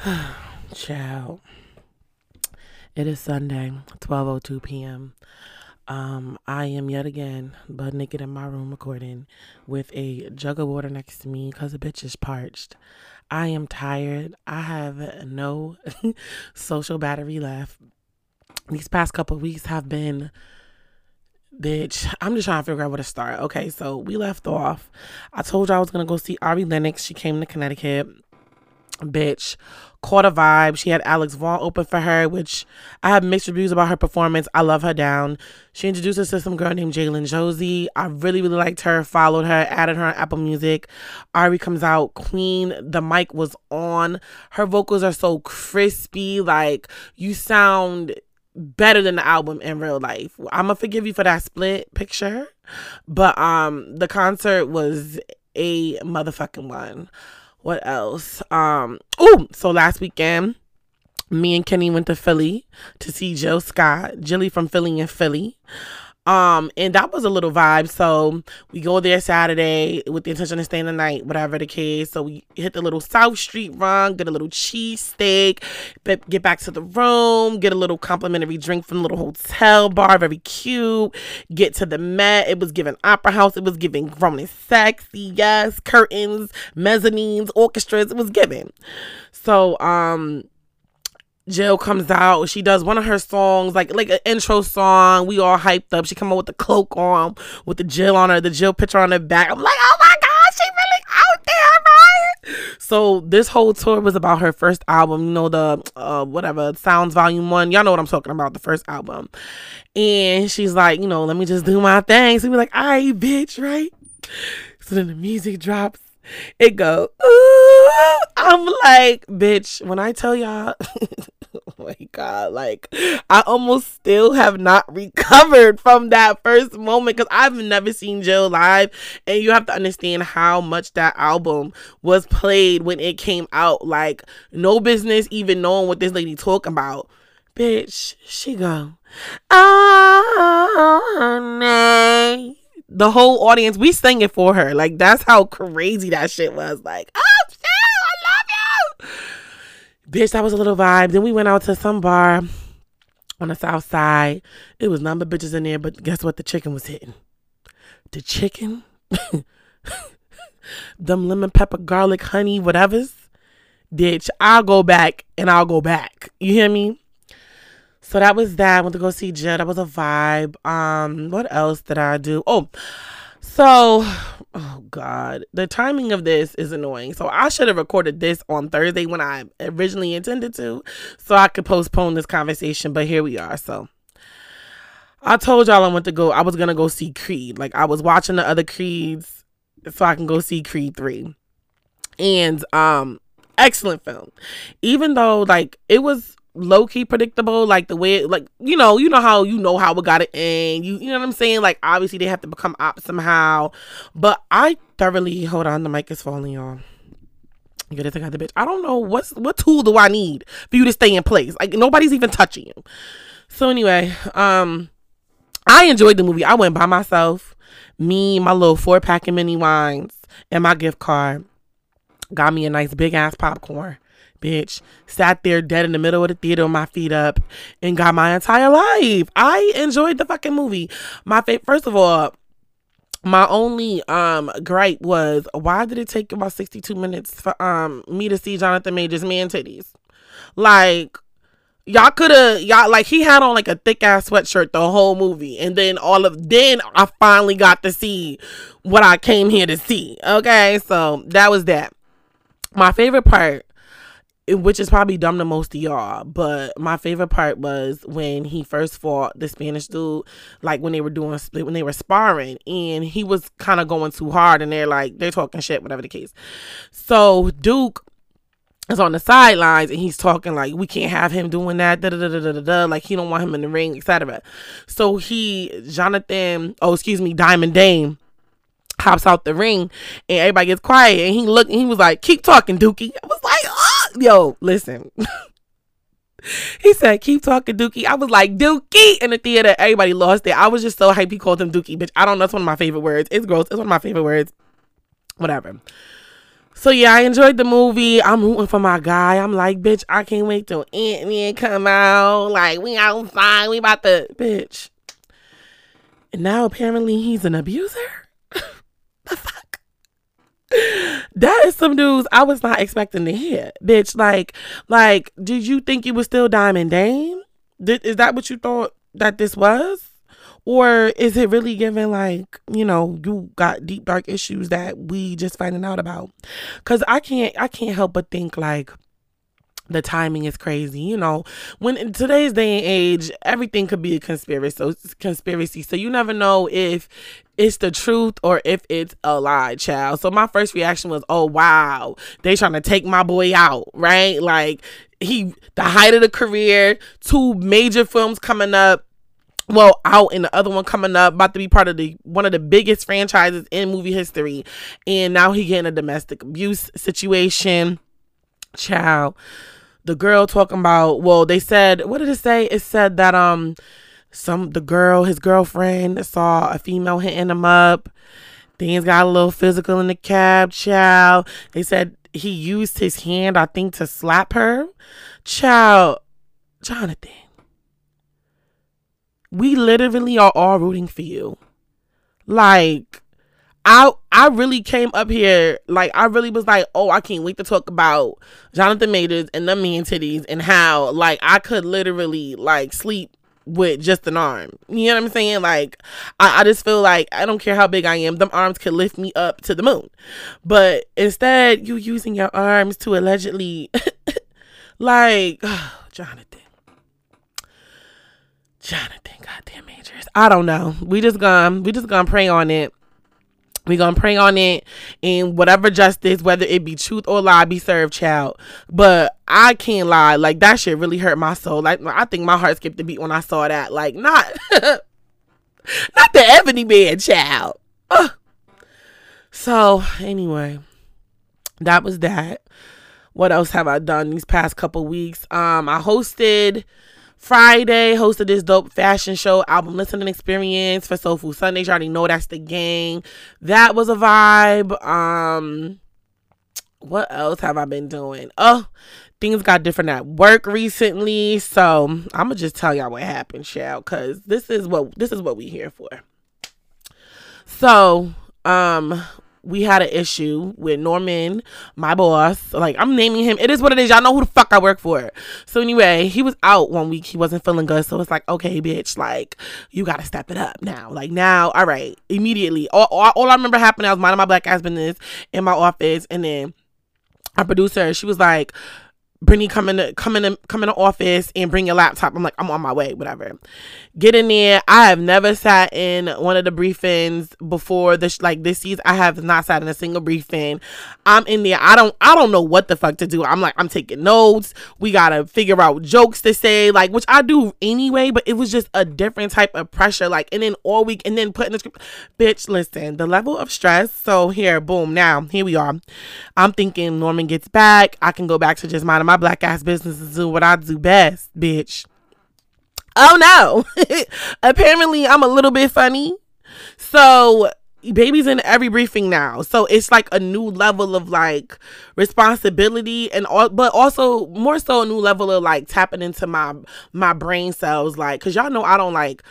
Ciao. It is Sunday, 12:02 p.m. Um, I am yet again butt naked in my room recording with a jug of water next to me because the bitch is parched. I am tired. I have no social battery left. These past couple weeks have been bitch. I'm just trying to figure out where to start. Okay, so we left off. I told y'all I was gonna go see Ari Lennox. She came to Connecticut bitch caught a vibe. She had Alex Vaughn open for her, which I have mixed reviews about her performance. I love her down. She introduced us to some girl named Jai'Len Josey. I really, really liked her, followed her, added her on Apple Music. Ari comes out, Queen. The mic was on. Her vocals are so crispy. Like, you sound better than the album in real life. I'm gonna forgive you for that split picture, but um the concert was a motherfucking one what else? Um, oh, so last weekend, me and Kenny went to Philly to see Jill Scott, Jilly from Philly and Philly. Um, and that was a little vibe. So we go there Saturday with the intention of staying the night, whatever the case. So we hit the little South Street run, get a little cheesesteak, get back to the room, get a little complimentary drink from the little hotel bar, very cute. Get to the Met. It was giving opera house. It was giving grown and sexy. Yes, curtains, mezzanines, orchestras. It was giving. So um Jill comes out. She does one of her songs, like like an intro song. We all hyped up. She come out with the cloak on, with the Jill on her, the Jill picture on her back. I'm like, oh my god, she really out there, right? So this whole tour was about her first album. You know the uh, whatever Sounds Volume One. Y'all know what I'm talking about. The first album. And she's like, you know, let me just do my thing. So we like, all right, bitch, right? So then the music drops. It go, ooh. I'm like, bitch, when I tell y'all oh my god like i almost still have not recovered from that first moment because i've never seen jill live. And you have to understand how much that album was played when it came out. Like no business even knowing what this lady talking about. Bitch she go oh nay. the whole audience we sang it for her. Like that's how crazy that shit was. Like oh shit i love you bitch, that was a little vibe. Then we went out to some bar on the south side. It was number bitches in there, but guess what? The chicken was hitting. The chicken, them lemon pepper, garlic, honey, whatever's. Bitch, I'll go back and I'll go back. You hear me? So that was that. I went to go see Jed. That was a vibe. Um, what else did I do? Oh, so, oh God, the timing of this is annoying. So, I should have recorded this on Thursday when I originally intended to, so I could postpone this conversation. But here we are. So, I told y'all I went to go, I was gonna go see Creed. Like, I was watching the other Creeds so I can go see Creed 3. And, um, excellent film. Even though, like, it was low key predictable, like the way, like you know, you know how you know how it got to end. You you know what I'm saying? Like obviously they have to become op somehow, but I thoroughly hold on. The mic is falling on. Get it together, bitch. I don't know what's what tool do I need for you to stay in place. Like nobody's even touching you. So anyway, um, I enjoyed the movie. I went by myself, me, my little four pack of mini wines, and my gift card. Got me a nice big ass popcorn bitch. Sat there dead in the middle of the theater with my feet up and got my entire life. I enjoyed the fucking movie. My favorite, first of all, my only um gripe was why did it take about 62 minutes for um me to see Jonathan Majors man titties? Like y'all could have y'all like he had on like a thick ass sweatshirt the whole movie and then all of then I finally got to see what I came here to see. Okay? So that was that. My favorite part which is probably dumb to most of y'all, but my favorite part was when he first fought the Spanish dude, like when they were doing split when they were sparring, and he was kind of going too hard, and they're like they're talking shit, whatever the case. So Duke is on the sidelines, and he's talking like we can't have him doing that, da da da da da da, like he don't want him in the ring, etc. So he Jonathan, oh excuse me, Diamond Dame hops out the ring and everybody gets quiet and he looked and he was like keep talking dookie i was like yo, listen. he said, keep talking, Dookie. I was like, Dookie in the theater. Everybody lost it. I was just so hyped he called him Dookie, bitch. I don't know. It's one of my favorite words. It's gross. It's one of my favorite words. Whatever. So yeah, I enjoyed the movie. I'm rooting for my guy. I'm like, bitch, I can't wait till Ant Man come out. Like we outside, we about to, bitch. And now apparently he's an abuser. the fuck? That is some news I was not expecting to hear, bitch. Like, like, did you think you was still Diamond Dame? Did, is that what you thought that this was? Or is it really given like, you know, you got deep dark issues that we just finding out about? Cause I can't I can't help but think like the timing is crazy. You know, when in today's day and age, everything could be a conspiracy. So conspiracy. So you never know if it's the truth or if it's a lie, child. So my first reaction was, oh wow, they trying to take my boy out, right? Like he the height of the career, two major films coming up. Well out and the other one coming up about to be part of the one of the biggest franchises in movie history. And now he getting a domestic abuse situation. Child the girl talking about well they said what did it say? It said that um some the girl his girlfriend saw a female hitting him up. Things got a little physical in the cab child. They said he used his hand i think to slap her. Child jonathan we literally are all rooting for you. Like, I I really came up here like I really was like, oh, I can't wait to talk about Jonathan Majors and the man titties and how like I could literally like sleep with just an arm. You know what I'm saying? Like I, I just feel like I don't care how big I am, them arms could lift me up to the moon. But instead you using your arms to allegedly like oh, Jonathan. Jonathan, goddamn majors. I don't know. We just gonna we just gonna pray on it. We gonna pray on it and whatever justice, whether it be truth or lie, be served, child. But I can't lie, like that shit really hurt my soul. Like I think my heart skipped a beat when I saw that. Like not, not the Ebony Man, child. So anyway, that was that. What else have I done these past couple weeks? Um, I hosted Friday, hosted this dope fashion show album listening experience for Soul Food Sundays. You already know that's the gang. That was a vibe. Um, what else have I been doing? Oh, things got different at work recently. So I'm gonna just tell y'all what happened, shall, cause this is what this is what we here for. So, um, we had an issue with Norman, my boss. Like I'm naming him. It is what it is. Y'all know who the fuck I work for. So anyway, he was out one week. He wasn't feeling good. So it's like, okay, bitch, like you gotta step it up now. Like now, all right, immediately. All, all, all I remember happening, I was minding my black ass business in my office, and then our producer, she was like, Brittany, come in, come in, come in office and bring your laptop. I'm like, I'm on my way, whatever. Get in there. I have never sat in one of the briefings before this, like this season. I have not sat in a single briefing. I'm in there. I don't, I don't know what the fuck to do. I'm like, I'm taking notes. We gotta figure out jokes to say, like, which I do anyway. But it was just a different type of pressure. Like, and then all week, and then putting the script. Bitch, listen, the level of stress. So here, boom. Now here we are. I'm thinking Norman gets back. I can go back to just minding my black ass business and do what I do best, bitch. Oh no. Apparently I'm a little bit funny. So baby's in every briefing now. So it's like a new level of like responsibility and all but also more so a new level of like tapping into my my brain cells like cuz y'all know I don't like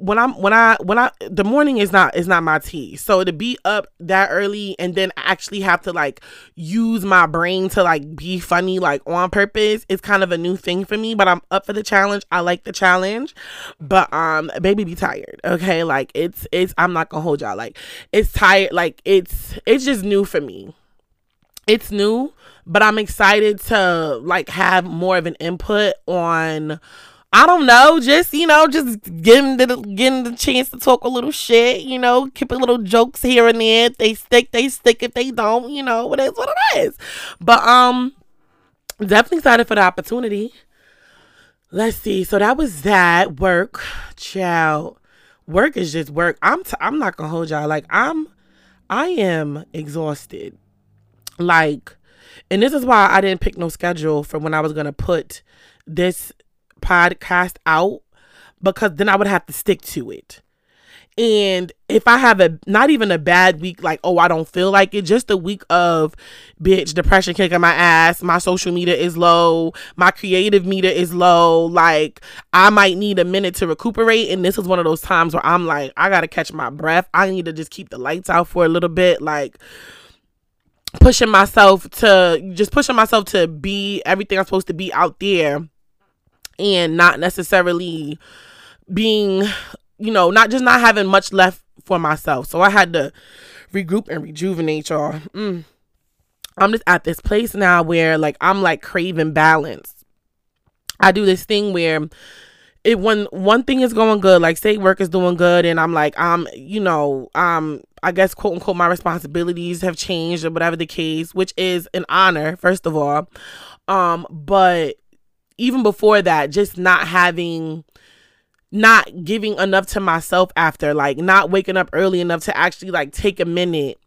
when I'm when I when I the morning is not is not my tea. So to be up that early and then actually have to like use my brain to like be funny like on purpose is kind of a new thing for me, but I'm up for the challenge. I like the challenge. But um baby be tired. Okay? Like it's it's I'm not going to hold y'all like it's tired like it's it's just new for me. It's new, but I'm excited to like have more of an input on I don't know, just you know, just getting the getting the chance to talk a little shit, you know, keep a little jokes here and there. If they stick, they stick. If they don't, you know, it is what it is. But um, definitely excited for the opportunity. Let's see. So that was that work, child. Work is just work. I'm t- I'm not gonna hold y'all. Like I'm, I am exhausted. Like, and this is why I didn't pick no schedule for when I was gonna put this podcast out because then I would have to stick to it. And if I have a not even a bad week, like, oh, I don't feel like it, just a week of bitch, depression kicking my ass, my social media is low, my creative meter is low, like I might need a minute to recuperate. And this is one of those times where I'm like, I gotta catch my breath. I need to just keep the lights out for a little bit. Like pushing myself to just pushing myself to be everything I'm supposed to be out there and not necessarily being you know, not just not having much left for myself. So I had to regroup and rejuvenate y'all. Mm. I'm just at this place now where like I'm like craving balance. I do this thing where it when one thing is going good, like say work is doing good, and I'm like, um, you know, um, I guess quote unquote my responsibilities have changed or whatever the case, which is an honor, first of all. Um, but even before that, just not having not giving enough to myself after like not waking up early enough to actually like take a minute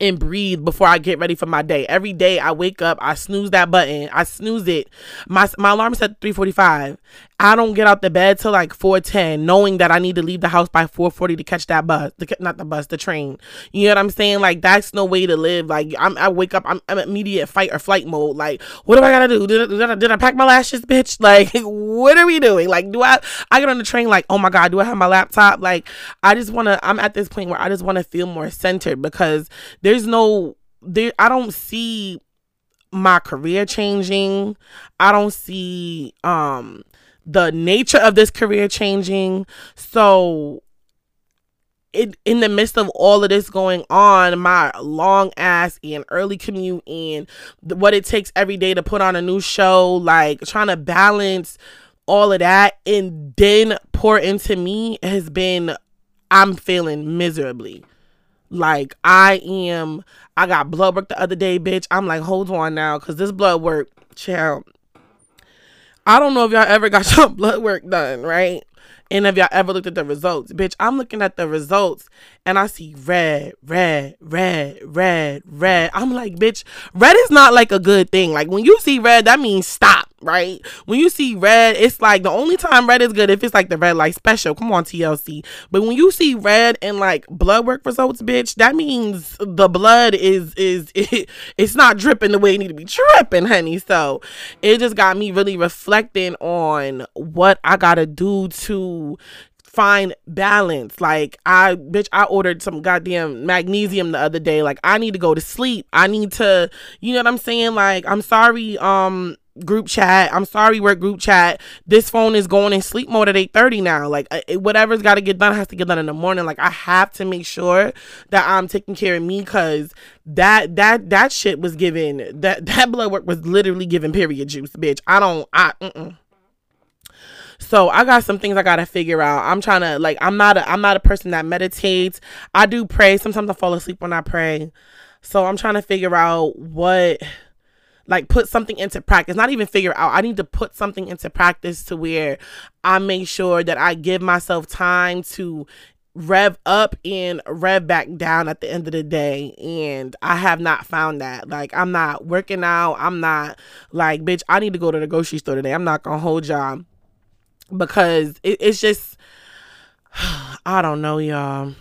and breathe before I get ready for my day. Every day I wake up, I snooze that button, I snooze it. My my alarm is at 3:45, I don't get out the bed till like 4:10, knowing that I need to leave the house by 4:40 to catch that bus, the, not the bus, the train. You know what I'm saying? Like that's no way to live. Like I'm, I wake up, I'm, I'm immediate fight or flight mode. Like what do I gotta do? Did, did, I, did I pack my lashes, bitch? Like what are we doing? Like do I? I get on the train like oh my god, do I have my laptop? Like I just wanna. I'm at this point where I just wanna feel more centered because there's no there. I don't see my career changing. I don't see um the nature of this career changing. So it in the midst of all of this going on, my long ass and early commute and what it takes every day to put on a new show, like trying to balance all of that and then pour into me has been I'm feeling miserably. Like I am I got blood work the other day, bitch. I'm like, hold on now, cause this blood work, child, I don't know if y'all ever got your blood work done, right? And if y'all ever looked at the results, bitch, I'm looking at the results and I see red, red, red, red, red. I'm like, bitch, red is not like a good thing. Like when you see red, that means stop, right? When you see red, it's like the only time red is good if it's like the red light special. Come on, TLC. But when you see red and like blood work results, bitch, that means the blood is is it, it's not dripping the way it need to be dripping, honey. So it just got me really reflecting on what I gotta do to find balance. Like I bitch I ordered some goddamn magnesium the other day. Like I need to go to sleep. I need to you know what I'm saying? Like I'm sorry um group chat. I'm sorry work group chat. This phone is going in sleep mode at 8:30 now. Like whatever's got to get done has to get done in the morning. Like I have to make sure that I'm taking care of me cuz that that that shit was given that that blood work was literally giving period juice, bitch. I don't I mm-mm. So I got some things I gotta figure out. I'm trying to like I'm not a I'm not a person that meditates. I do pray. Sometimes I fall asleep when I pray. So I'm trying to figure out what like put something into practice. Not even figure out. I need to put something into practice to where I make sure that I give myself time to rev up and rev back down at the end of the day and i have not found that like i'm not working out i'm not like bitch i need to go to the grocery store today i'm not gonna hold y'all because it, it's just I don't know, y'all.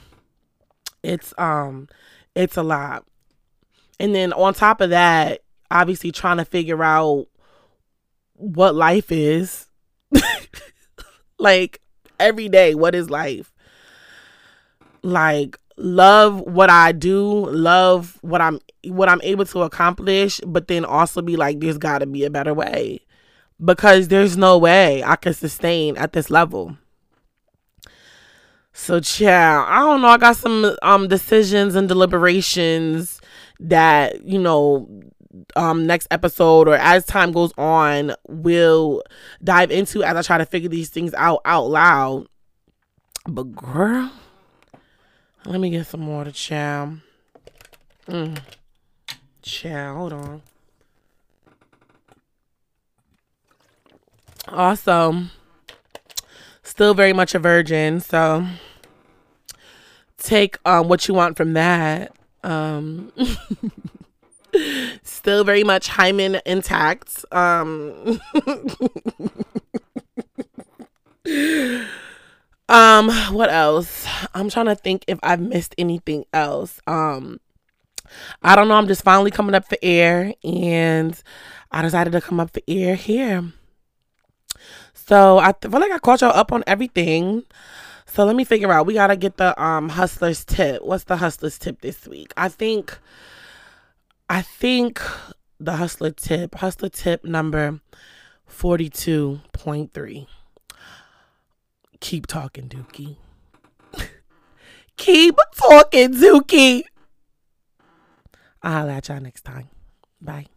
It's um it's a lot. And then on top of that, obviously trying to figure out what life is. like every day, what is life? Like love what I do, love what I'm what I'm able to accomplish, but then also be like there's got to be a better way because there's no way I can sustain at this level. So, child, I don't know. I got some um decisions and deliberations that you know um next episode or as time goes on will dive into as I try to figure these things out out loud. But girl, let me get some water, child. Mm. Child, hold on. Also, still very much a virgin, so take um what you want from that. Um still very much hymen intact. Um Um, what else? I'm trying to think if I've missed anything else. Um, I don't know. I'm just finally coming up for air, and I decided to come up for air here. So I feel like I caught y'all up on everything. So let me figure out. We gotta get the um hustlers tip. What's the hustlers tip this week? I think I think the hustler tip, hustler tip number 42.3. Keep talking, Dookie. Keep talking, Dookie. I'll at y'all next time. Bye.